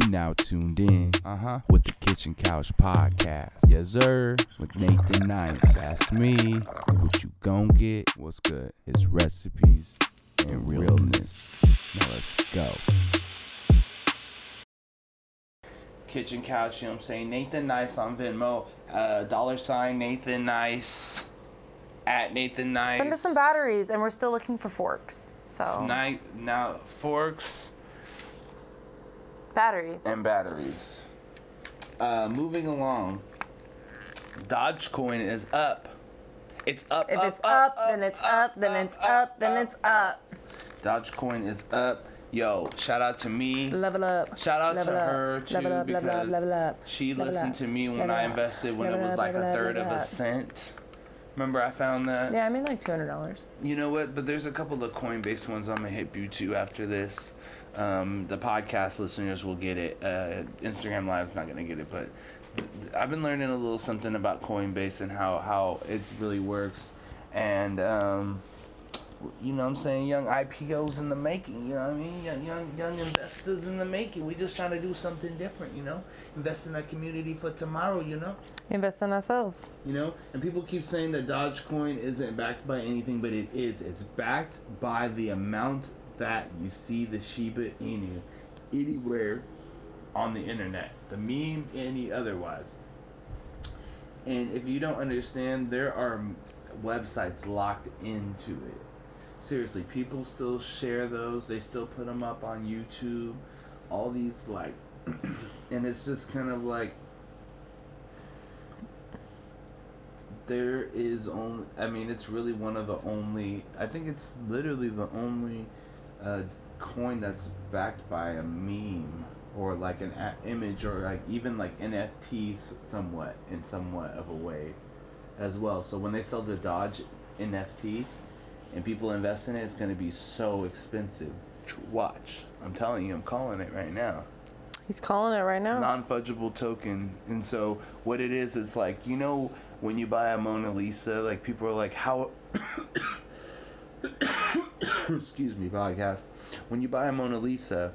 You now tuned in, uh huh, with the Kitchen Couch Podcast. Yes, sir, with Nathan Nice. That's me. What you gon' get? What's good? It's recipes and realness. Now let's go. Kitchen Couch, you know what I'm saying? Nathan Nice on Venmo. Uh, dollar sign Nathan Nice. At Nathan Nice. Send us some batteries, and we're still looking for forks. So Night now forks batteries. and batteries. Uh, moving along, Dogecoin is up. It's up. if up, it's up, then it's up, then it's up, then it's up. Dogecoin is up. Yo, shout out to me. Level up. Shout out level to up, her too level up, level up, because level up, she level listened up, to me when I up, invested when it was up, like a up, third of a cent. Remember I found that? Yeah, I mean like two hundred dollars. You know what? But there's a couple of Coinbase ones I'm gonna hit you to after this. Um, the podcast listeners will get it. Uh, Instagram Live's not gonna get it, but I've been learning a little something about Coinbase and how how it really works, and um, you know what I'm saying young IPOs in the making. You know what I mean? Young young young investors in the making. We just trying to do something different. You know, invest in our community for tomorrow. You know. Invest in ourselves. You know, and people keep saying that Dogecoin isn't backed by anything, but it is. It's backed by the amount that you see the Shiba Inu anywhere on the internet, the meme, any otherwise. And if you don't understand, there are websites locked into it. Seriously, people still share those. They still put them up on YouTube. All these like, and it's just kind of like there is only i mean it's really one of the only i think it's literally the only uh, coin that's backed by a meme or like an a- image or like even like nfts somewhat in somewhat of a way as well. So when they sell the doge nft and people invest in it it's going to be so expensive watch. I'm telling you i'm calling it right now. He's calling it right now. non-fungible token. And so what it is is like you know when you buy a mona lisa like people are like how excuse me podcast. When you buy a mona lisa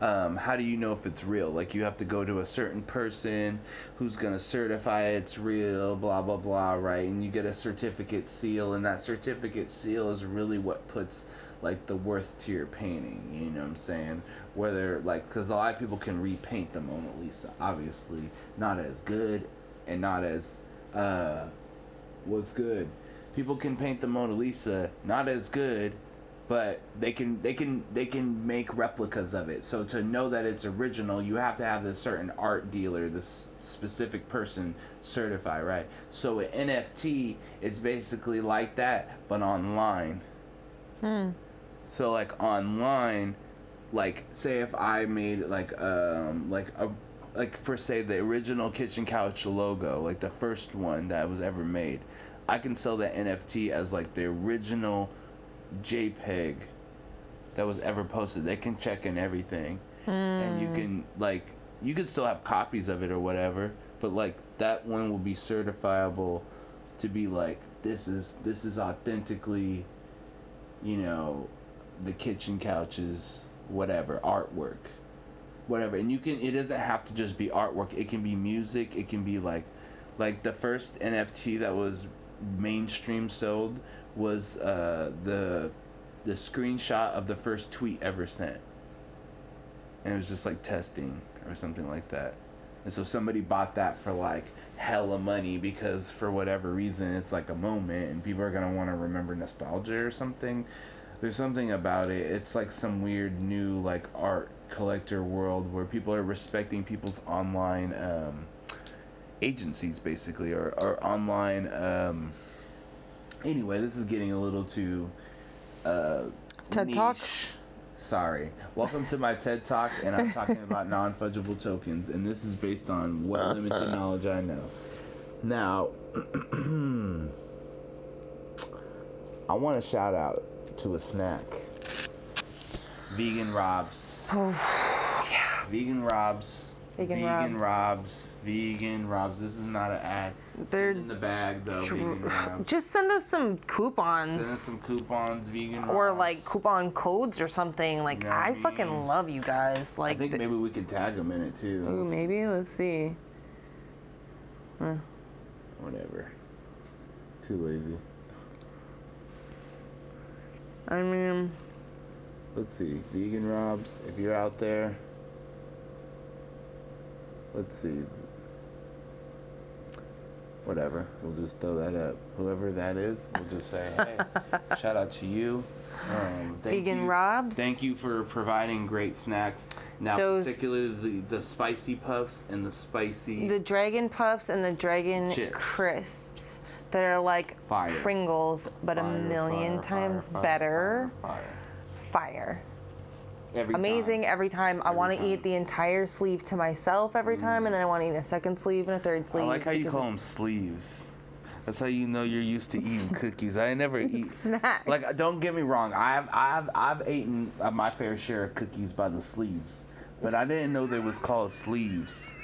um, how do you know if it's real? Like you have to go to a certain person who's gonna certify it's real blah blah blah right? And you get a certificate seal and that certificate seal is really what puts like the worth to your painting you know what i'm saying? Whether like because a lot of people can repaint the mona lisa obviously. Not as good and not as uh was good people can paint the mona lisa not as good but they can they can they can make replicas of it. So to know that it's original you have to have this certain art dealer this specific person certify right? So an nft is basically like that but online. Hmm. so like online like say if i made like um like a like for say the original kitchen couch logo like the first one that was ever made i can sell that nft as like the original jpeg that was ever posted. They can check in everything. And you hmm. can like you can still have copies of it or whatever but like that one will be certifiable to be like this is this is authentically you know the kitchen couches whatever artwork whatever. And you can it doesn't have to just be artwork. It can be music. It can be like like the first nft that was mainstream sold was uh the the screenshot of the first tweet ever sent. And it was just like testing or something like that. And so somebody bought that for like hella money because for whatever reason it's like a moment and people are gonna want to remember nostalgia or something. There's something about it. It's like some weird new like art collector world where people are respecting people's online um, agencies basically or, or online um, anyway this is getting a little too uh, TED Talk? Sorry. Welcome to my TED Talk, and I'm talking about non fungible tokens, and this is based on what limited knowledge I know. Now, I want to shout out to a snack Vegan Robs. yeah. Vegan Robs Vegan, Vegan Robs. Robs. Vegan Robs. This is not an ad. They're Send in the bag though. Just send us some coupons. Send us some coupons. Vegan or Robs. like coupon codes or something. Like You know I I mean? fucking love you guys. Like I think maybe we could tag them in it too. Ooh, maybe let's see. Whatever. Too lazy. I mean, Let's see. Vegan Robs, if you're out there. Let's see. Whatever. We'll just throw that up. Whoever that is, we'll just say, hey, shout out to you. Um, thank Vegan you. Robs? Thank you for providing great snacks. Now, Those- particularly the, the spicy puffs and the spicy. the dragon puffs and the dragon Chips. crisps that are like Fire. Pringles, but a million fire, times fire, fire, better. Fire. fire. Every Amazing time. every time. I want to. Mm. eat the entire sleeve to myself every time, and then I want to eat a second sleeve and a third sleeve. I like how you call them sleeves. That's how you know you're used to eating cookies. I never eat. Snacks. Like, don't get me wrong. I've I've I've eaten uh, my fair share of cookies by the sleeves, but I didn't know they was called sleeves.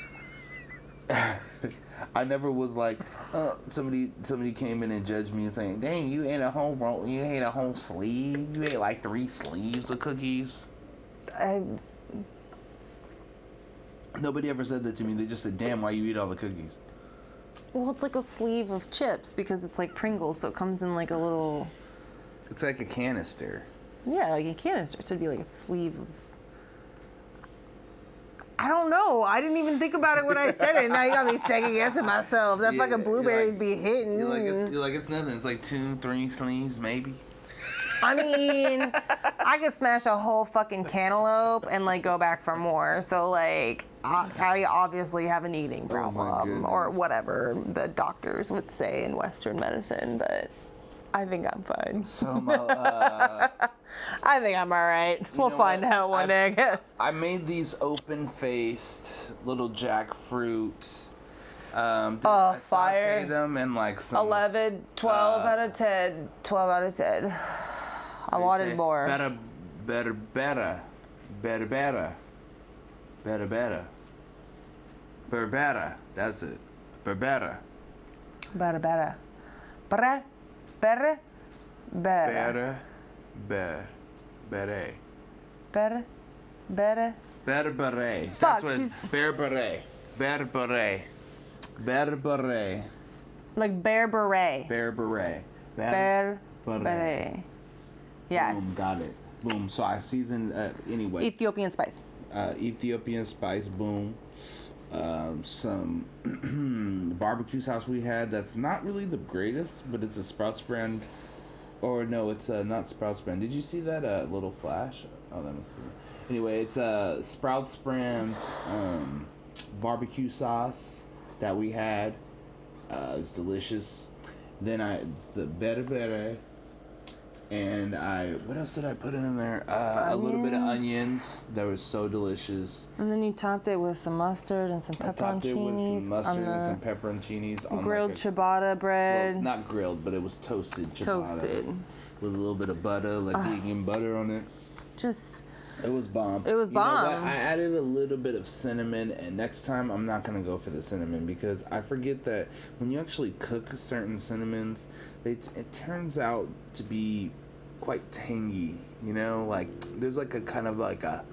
I never was like, uh, somebody somebody came in and judged me and saying, "Dang, you ate a whole you ate a whole sleeve. You ate like three sleeves of cookies." I, Nobody ever said that to me. They just said, "Damn, why you eat all the cookies?" well, it's like a sleeve of chips because it's like Pringles, so it comes in like a little, It's like a canister. yeah, like a canister. So it'd be like a sleeve of. I don't know. I didn't even think about it when I said it. Now you got me second guessing myself. That Yeah, fucking blueberries like- be hitting. You're like, it's, you're like it's nothing. It's like two, three sleeves, maybe. I mean, I could smash a whole fucking cantaloupe and like go back for more. So like, I, I obviously have an eating Oh problem or whatever the doctors would say in Western medicine, but I think I'm fine. So my, uh, I think I'm all right. We'll find what? out one I- day, I guess. I made these open-faced little jackfruit. Um, Oh, I fire. them and like some. 11, 12 Uh, out of 10. 12 out of 10. I how do you wanted more. Better, better, better, better, better, better, better, better, better. That's it. Better, better, Better, better. Better, better, better. better, better, better. Fuck, That's what it's. she's- Better beret. Better beret. Beret. Like bear beret. Bear beret. Bear beret. beret. Yes. Boom, got it. Boom. So I seasoned uh, anyway. Ethiopian spice. uh, Ethiopian spice. Boom. Um, some barbecue sauce we had that's not really the greatest, but it's a Sprouts brand. Or no, it's uh, not Sprouts brand. Did you see that uh, little flash? Oh, that must be. Anyway, it's a uh, Sprouts brand um, barbecue sauce that we had. Uh, it's delicious. Then I it's the better better, and I what else did I put in there? Uh, a little bit of Onions. That was so delicious. And then you topped it with some mustard and some I topped it with some mustard and some pepperoncinis on grilled like a, ciabatta bread. well, not grilled, but it was toasted ciabatta Toasted. with a little bit of butter, like vegan butter on it. Just It was bomb. It was You know what? bomb. I added a little bit of cinnamon, and next time I'm not gonna go for the cinnamon because I forget that when you actually cook certain cinnamons, they t- it turns out to be quite tangy. You know, like there's like a kind of like a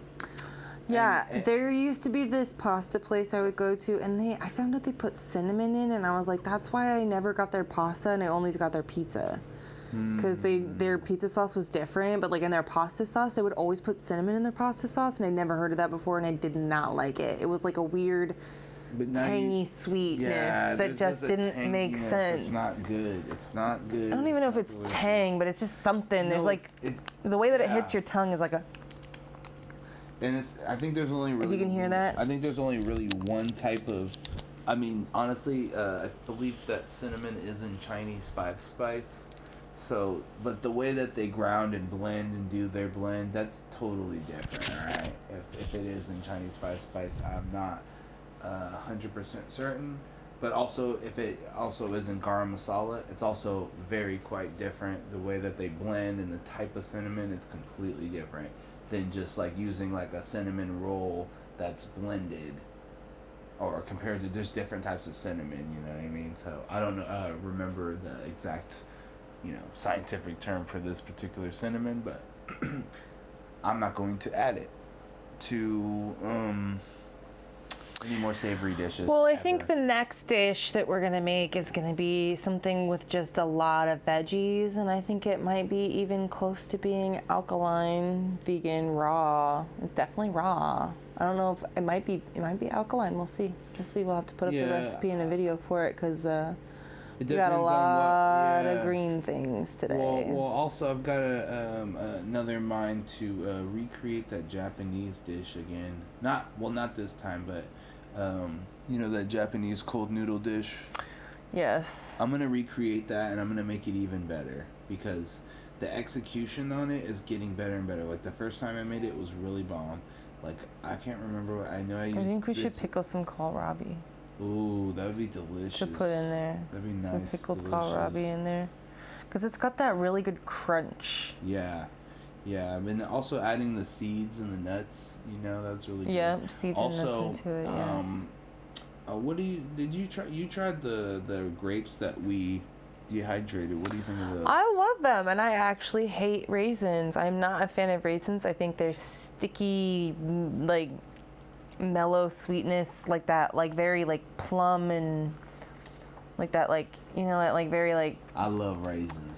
yeah, and- there used to be this pasta place I would go to, and they I found out they put cinnamon in, and I was like, that's why I never got their pasta, and I only got their pizza. Because they their pizza sauce was different, but like in their pasta sauce, they would always put cinnamon in their pasta sauce, and I never heard of that before, and I did not like it. It was like a weird now you- tangy sweetness Yeah, that just didn't make sense. It's not good. It's not good. I don't even know if it's tang, but it's just something. There's No, like it's- the way that it hits your tongue is like a. And it's, I think there's only really. You can hear that? I think there's only really one type of. I mean, honestly, uh, I believe that cinnamon is in Chinese five spice. So, but the way that they ground and blend and do their blend, that's totally different, alright? If, if it is in Chinese five spice, I'm not uh, 100% certain. But also, if it also is in garam masala, it's also very quite different. The way that they blend and the type of cinnamon is completely different than just like using like a cinnamon roll that's blended. or compared to there's different types of cinnamon. You know what I mean? So I don't. Uh, remember the exact, you know, scientific term for this particular cinnamon, but I'm not going to add it to um any more savory dishes. Well, I think the next dish that we're gonna make is gonna be something with just a lot of veggies, and I think it might be even close to being alkaline, vegan, raw. It's definitely raw. I don't know if it might be. It might be alkaline. We'll see. We'll see. We'll have to put up the recipe and a video for it because uh, It we got a on what- lot yeah. of green things today. Well, well, also I've got a, um, another mind to uh, recreate that Japanese dish again. Not well, not this time, but um, you know that Japanese cold noodle dish. yes. I'm gonna recreate that, and I'm gonna make it even better because the execution on it is getting better and better. Like the first time I made it was really bomb. Like I can't remember. What, I know I used. I think we should pickle some kohlrabi Ooh, that would be delicious. to put in there. That'd be nice. some pickled delicious. kohlrabi in there, because it's got that really good crunch. Yeah, yeah. I mean, also adding the seeds and the nuts. You know, that's really good. Yeah, seeds and Also, nuts into it. Yes. um, uh, what do you did you try? You tried the the grapes that we dehydrated. What do you think of those? I love them, and I actually hate raisins. I'm not a fan of raisins. I think they're sticky, like mellow sweetness, like that, like very like plum and like that, like you know, that like very like. I love raisins.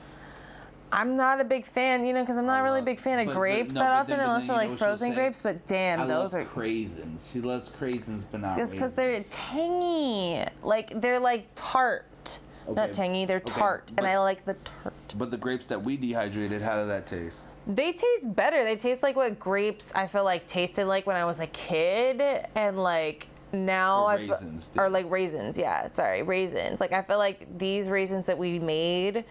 I'm not a big fan, you know, because I'm not I really a big fan of but- but grapes no, that often, then- unless they're like frozen grapes. But damn, I those are craisins. She loves craisins, but not just because they're tangy, like they're like tart, Okay, not tangy. They're okay, tart, but- and I like the tart. But the grapes that we dehydrated, how did that taste? They taste better. They taste like what grapes I feel like tasted like when I was a kid, and like now Or I raisins did. or like raisins. Yeah, sorry, raisins. Like I feel like these raisins that we made,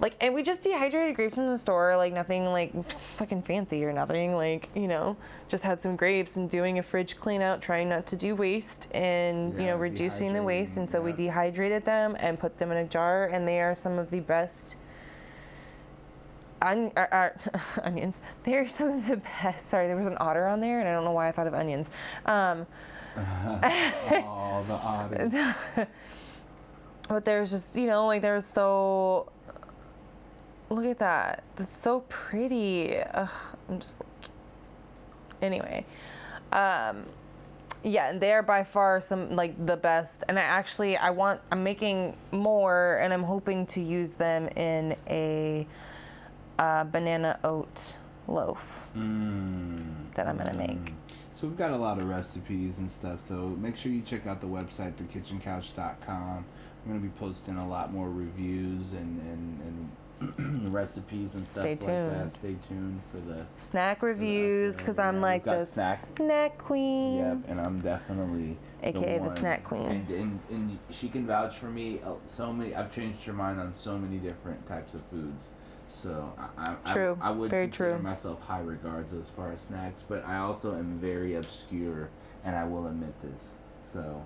like, and we just dehydrated grapes from the store. Like nothing like fucking fancy or nothing. Like you know, just had some grapes and doing a fridge clean out, trying not to do waste and you know reducing the waste. And so we dehydrated them and put them in a jar, and they are some of the best on, onions. They're some of the best. Sorry, there was an otter on there, and I don't know why I thought of onions. Um, oh, the otter. but there's just you know like there's so. Look at that. That's so pretty. Ugh, I'm just like. Anyway, um, yeah, and they are by far some like the best. And I actually I want I'm making more, and I'm hoping to use them in a uh, banana oat loaf Mm. that I'm gonna make. So we've got a lot of recipes and stuff. So make sure you check out the website, thekitchencouch.com. I'm gonna be posting a lot more reviews and and, and recipes and stuff Stay like that. tuned. Stay tuned for the. Snack reviews, because I'm Yeah, like the snack- snack queen. Yep, and I'm definitely AKA the one. snack queen. And, and and she can vouch for me. uh, So many. I've changed her mind on so many different types of foods. So I, I, True. I, I would Very consider true. myself high regards as far as snacks, but I also am very obscure, and I will admit this. So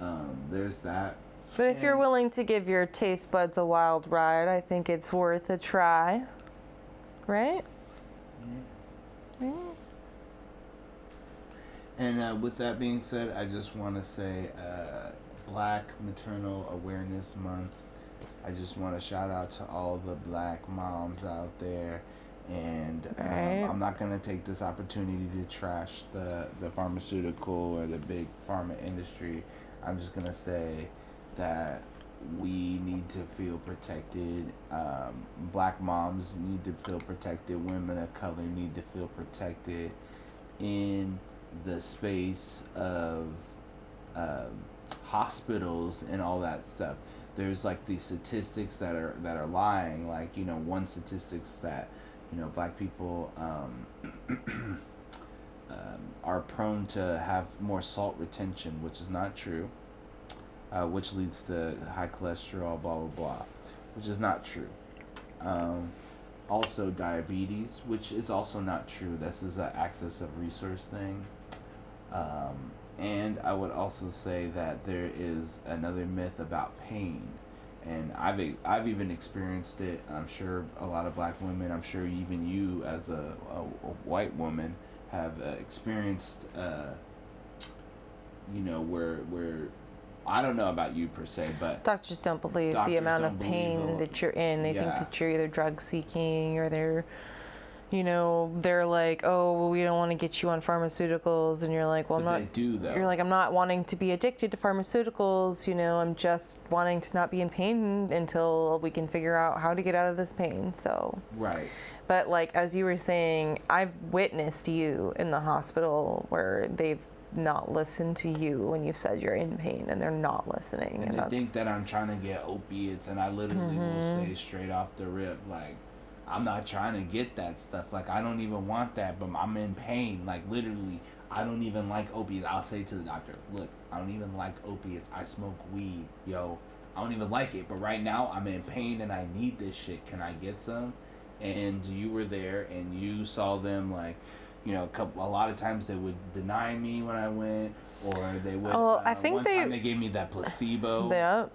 um, there's that. But if you're willing to give your taste buds a wild ride, I think it's worth a try. Right? Right? And uh, with that being said, I just want to say uh, Black Maternal Awareness Month. I just want to shout out to all the black moms out there. And um, Right. I'm not going to take this opportunity to trash the, the pharmaceutical or the big pharma industry. I'm just going to say that we need to feel protected. Um, black moms need to feel protected. Women of color need to feel protected in the space of um, hospitals and all that stuff. There's like these statistics that are that are lying. Like you know, one statistics that you know black people um, um, are prone to have more salt retention, which is not true. Uh, which leads to high cholesterol, blah blah blah, which is not true. Um, also diabetes, which is also not true. This is an access of resource thing. Um, and I would also say that there is another myth about pain, and I've I've even experienced it. I'm sure a lot of black women. I'm sure even you, as a, a, a white woman, have uh, experienced uh, you know, where where I don't know about you per se, but Doctors don't believe Doctors the amount of pain that you're in. They Yeah. think that you're either drug seeking or they're, you know, they're like, oh, well, we don't want to get you on pharmaceuticals, and you're like, well, I'm but not. they do though. You're like, I'm not wanting to be addicted to pharmaceuticals, you know, I'm just wanting to not be in pain until we can figure out how to get out of this pain. So, right. but like, as you were saying, I've witnessed you in the hospital where they've not listened to you when you've said you're in pain and they're not listening. And And, they think that I'm trying to get opiates, and I literally will Mm-hmm. say straight off the rip, like, I'm not trying to get that stuff. Like, I don't even want that, but I'm in pain. Like, literally, I don't even like opiates. I'll say to the doctor, look, I don't even like opiates. I smoke weed, yo. I don't even like it, but right now I'm in pain and I need this shit. Can I get some? And you were there, and you saw them like. You know, a couple. A lot of times they would deny me when I went, or they would. I uh, think one they- they gave me that placebo yeah.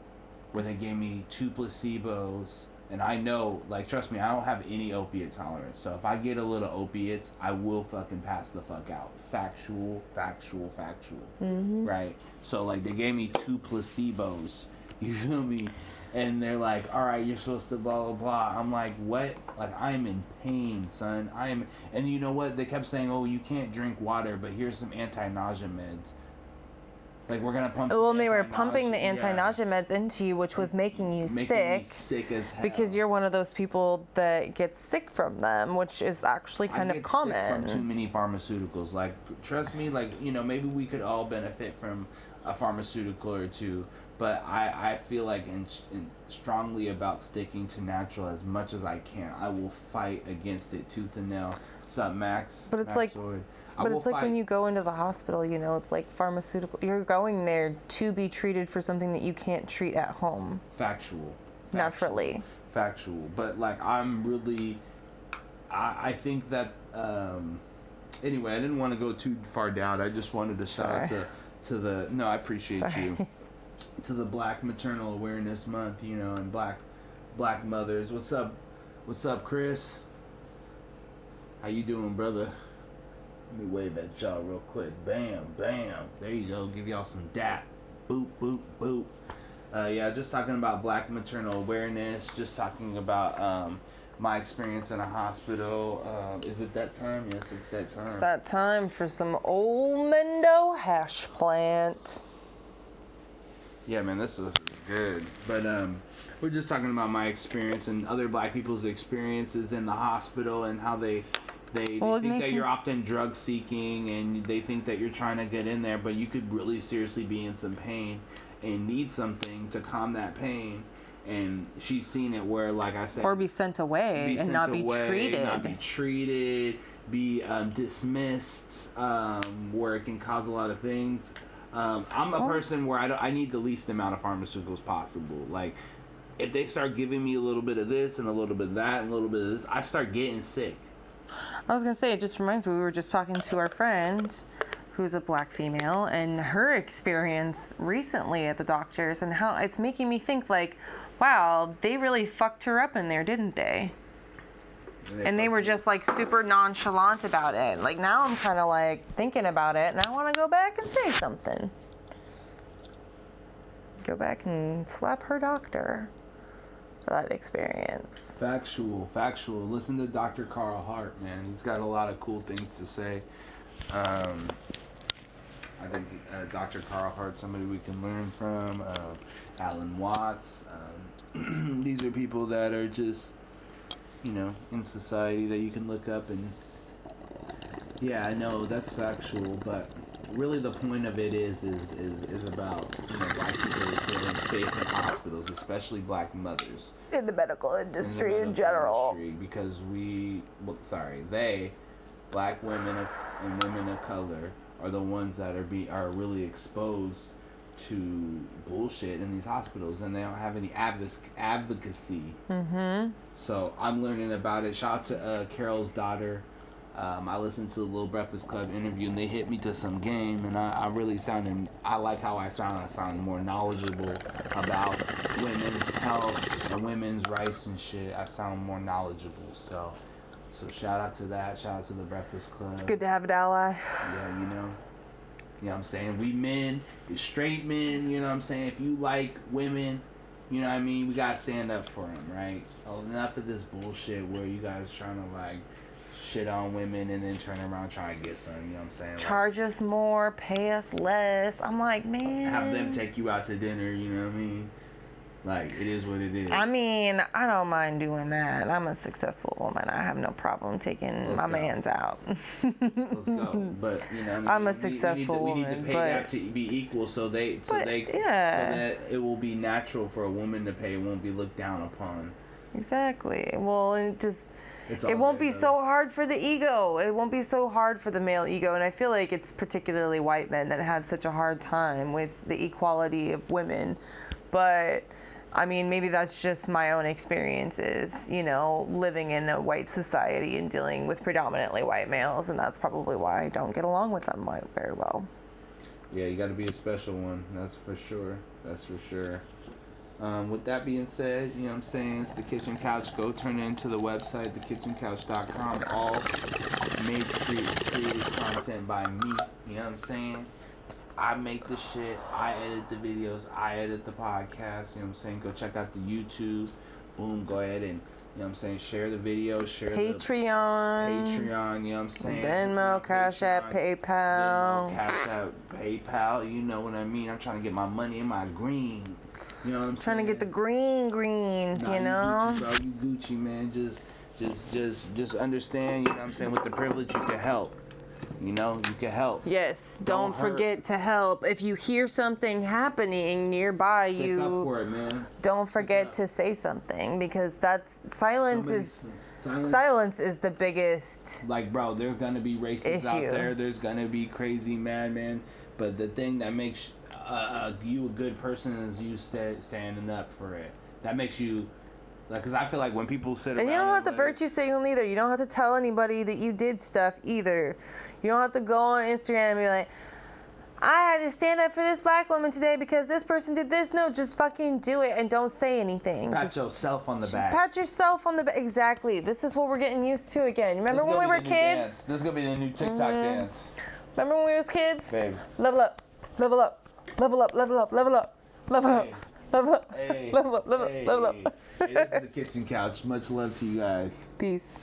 where they gave me two placebos and I know like trust me I don't have any opiate tolerance. So if I get a little opiates I will fucking pass the fuck out. Factual factual factual. Mm-hmm. Right? So like they gave me two placebos you feel me? And they're like all right you're supposed to blah blah blah. I'm like what? Like I'm in pain son. I'm and you know what? They kept saying oh you can't drink water but here's some anti-nausea meds like we're gonna pump Well, they were pumping the anti-nausea- yeah meds into you, which was making you making sick sick as hell. because you're one of those people that gets sick from them, which is actually kind I of get sick from too many pharmaceuticals. Like, trust me, like you know, maybe we could all benefit from a pharmaceutical or two. But I, I feel like in, in strongly about sticking to natural as much as I can. I will fight against it tooth and nail. What's up, Max? But it's Max like- Sword. But it's like when you go into the hospital, you know, it's like pharmaceutical. You're going there to be treated for something that you can't treat at home. Factual, factual naturally. factual. But like i'm really i, I think that um anyway i didn't want to go too far down. I just wanted to shout out to to the no i appreciate Sorry. you. To the black maternal awareness month you know and black black mothers. What's up what's up chris? How you doing brother let me wave at y'all real quick bam bam there you go give y'all some dap boop boop boop uh, yeah, just talking about black maternal awareness, just talking about um, my experience in a hospital. Um, is it that time? Yes, it's that time. It's that time for some old Mendo hash plant. Yeah, man, this is good. But um, we're just talking about my experience and other black people's experiences in the hospital and how they they, they it think that you're often drug seeking and they think that you're trying to get in there, but you could really seriously be in some pain and need something to calm that pain. And she's seen it where, like I said, Or be sent away be and sent not be treated. not be treated, be um, dismissed, um, where it can cause a lot of things. Um, I'm a person where I, don't, I need the least amount of pharmaceuticals possible. Like, if they start giving me a little bit of this and a little bit of that and a little bit of this, I start getting sick. I was gonna say, it just reminds me, we were just talking to our friend who's a black female and her experience recently at the doctor's and how it's making me think like, wow, they really fucked her up in there, didn't they? And they were just like super nonchalant about it. Like now I'm kind of like thinking about it and I want to go back and say something. Go back and slap her doctor for that experience. Factual, factual. Listen to Dr. Carl Hart, man. He's got a lot of cool things to say. Um, I think uh, Dr. Carl Hart, somebody we can learn from. Uh, Alan Watts. Um, these are people that are just, you know, in society that you can look up and. Yeah, I know that's factual, but really the point of it is is is, is about you know black people feeling safe in hospitals, especially black mothers In the medical industry in, medical general. industry because we well, sorry they black women of, and women of color are the ones that are be are really exposed to bullshit in these hospitals and they don't have any advoc- advocacy Mm-hmm. so i'm learning about it shout out to uh, carol's daughter um, I listened to the Little Breakfast Club interview and they hit me to some game and I, I really sounded I like how I sound I sound more knowledgeable about women's health and women's rights and shit. I sound more knowledgeable. So so shout out to that. Shout out to the Breakfast Club. It's good to have an ally. Yeah, you know. You know what I'm saying? We men, straight men, you know what I'm saying? If you like women, you know what I mean? We gotta stand up for them, right? Oh, enough of this bullshit where you guys trying to like shit on women and then turn around trying to get some, you know what I'm saying? Like, Charge us more, pay us less. I'm like, man. have them take you out to dinner, you know what I mean? Like, it is what it is. I mean, I don't mind doing that. I'm a successful woman. I have no problem taking Let's my go. man's out. Let's go. But you know, I mean, I'm a we- we successful we need to, woman, pay but- that to be equal, so they, so But, they, yeah. so that it will be natural for a woman to pay. It won't be looked down upon. Exactly. Well, it just it's it won't be so hard for the ego. It won't be so hard for the male ego, and I feel like it's particularly white men that have such a hard time with the equality of women. But I mean, maybe that's just my own experiences, you know, living in a white society and dealing with predominantly white males, and that's probably why I don't get along with them very well. Yeah, you got to be a special one. That's for sure. That's for sure. Um, with that being said, you know what I'm saying? It's the Kitchen Couch. Go turn into the website, thekitchencouch.com. All made cre- created content by me. You know what I'm saying? I make the shit. I edit the videos. I edit the podcast. You know what I'm saying? Go check out the YouTube. Boom. Go ahead and, you know what I'm saying? Share the video. Share the Patreon, Patreon. You know what I'm saying? Venmo, Cash App, PayPal. Venmo, Cash App, PayPal. You know what I mean. I'm trying to get my money in my green. You know what I'm Trying to get the green greens, Nah, you know? Gucci, bro. You Gucci, man. Just, just, just, just understand. You know what I'm saying? With the privilege, you can help. You know, you can help. Yes, Don't don't, forget to help. If you hear something happening nearby Stick you, for it, man. don't forget to say something because that's silence is silence- silence is the biggest like bro there's gonna be racists out there there's gonna be crazy madmen but the thing that makes uh, you a good person is you sta- standing up for it that makes you like because i feel like when people sit And you don't have to like- virtue signal either. You don't have to tell anybody that you did stuff either. You don't have to go on Instagram and be like, I had to stand up for this black woman today because this person did this. No, just fucking do it and don't say anything. pat just, yourself on the just back pat yourself on the back. Exactly. This is what we're getting used to again. Remember This when we were new dance. kids? this is gonna be the new tiktok dance Remember when we was kids? babe Level up, level up, level up, level up, level up, level up, Hey. level up, hey level up, level up, hey. level up. hey, this is the kitchen couch much love to you guys Peace.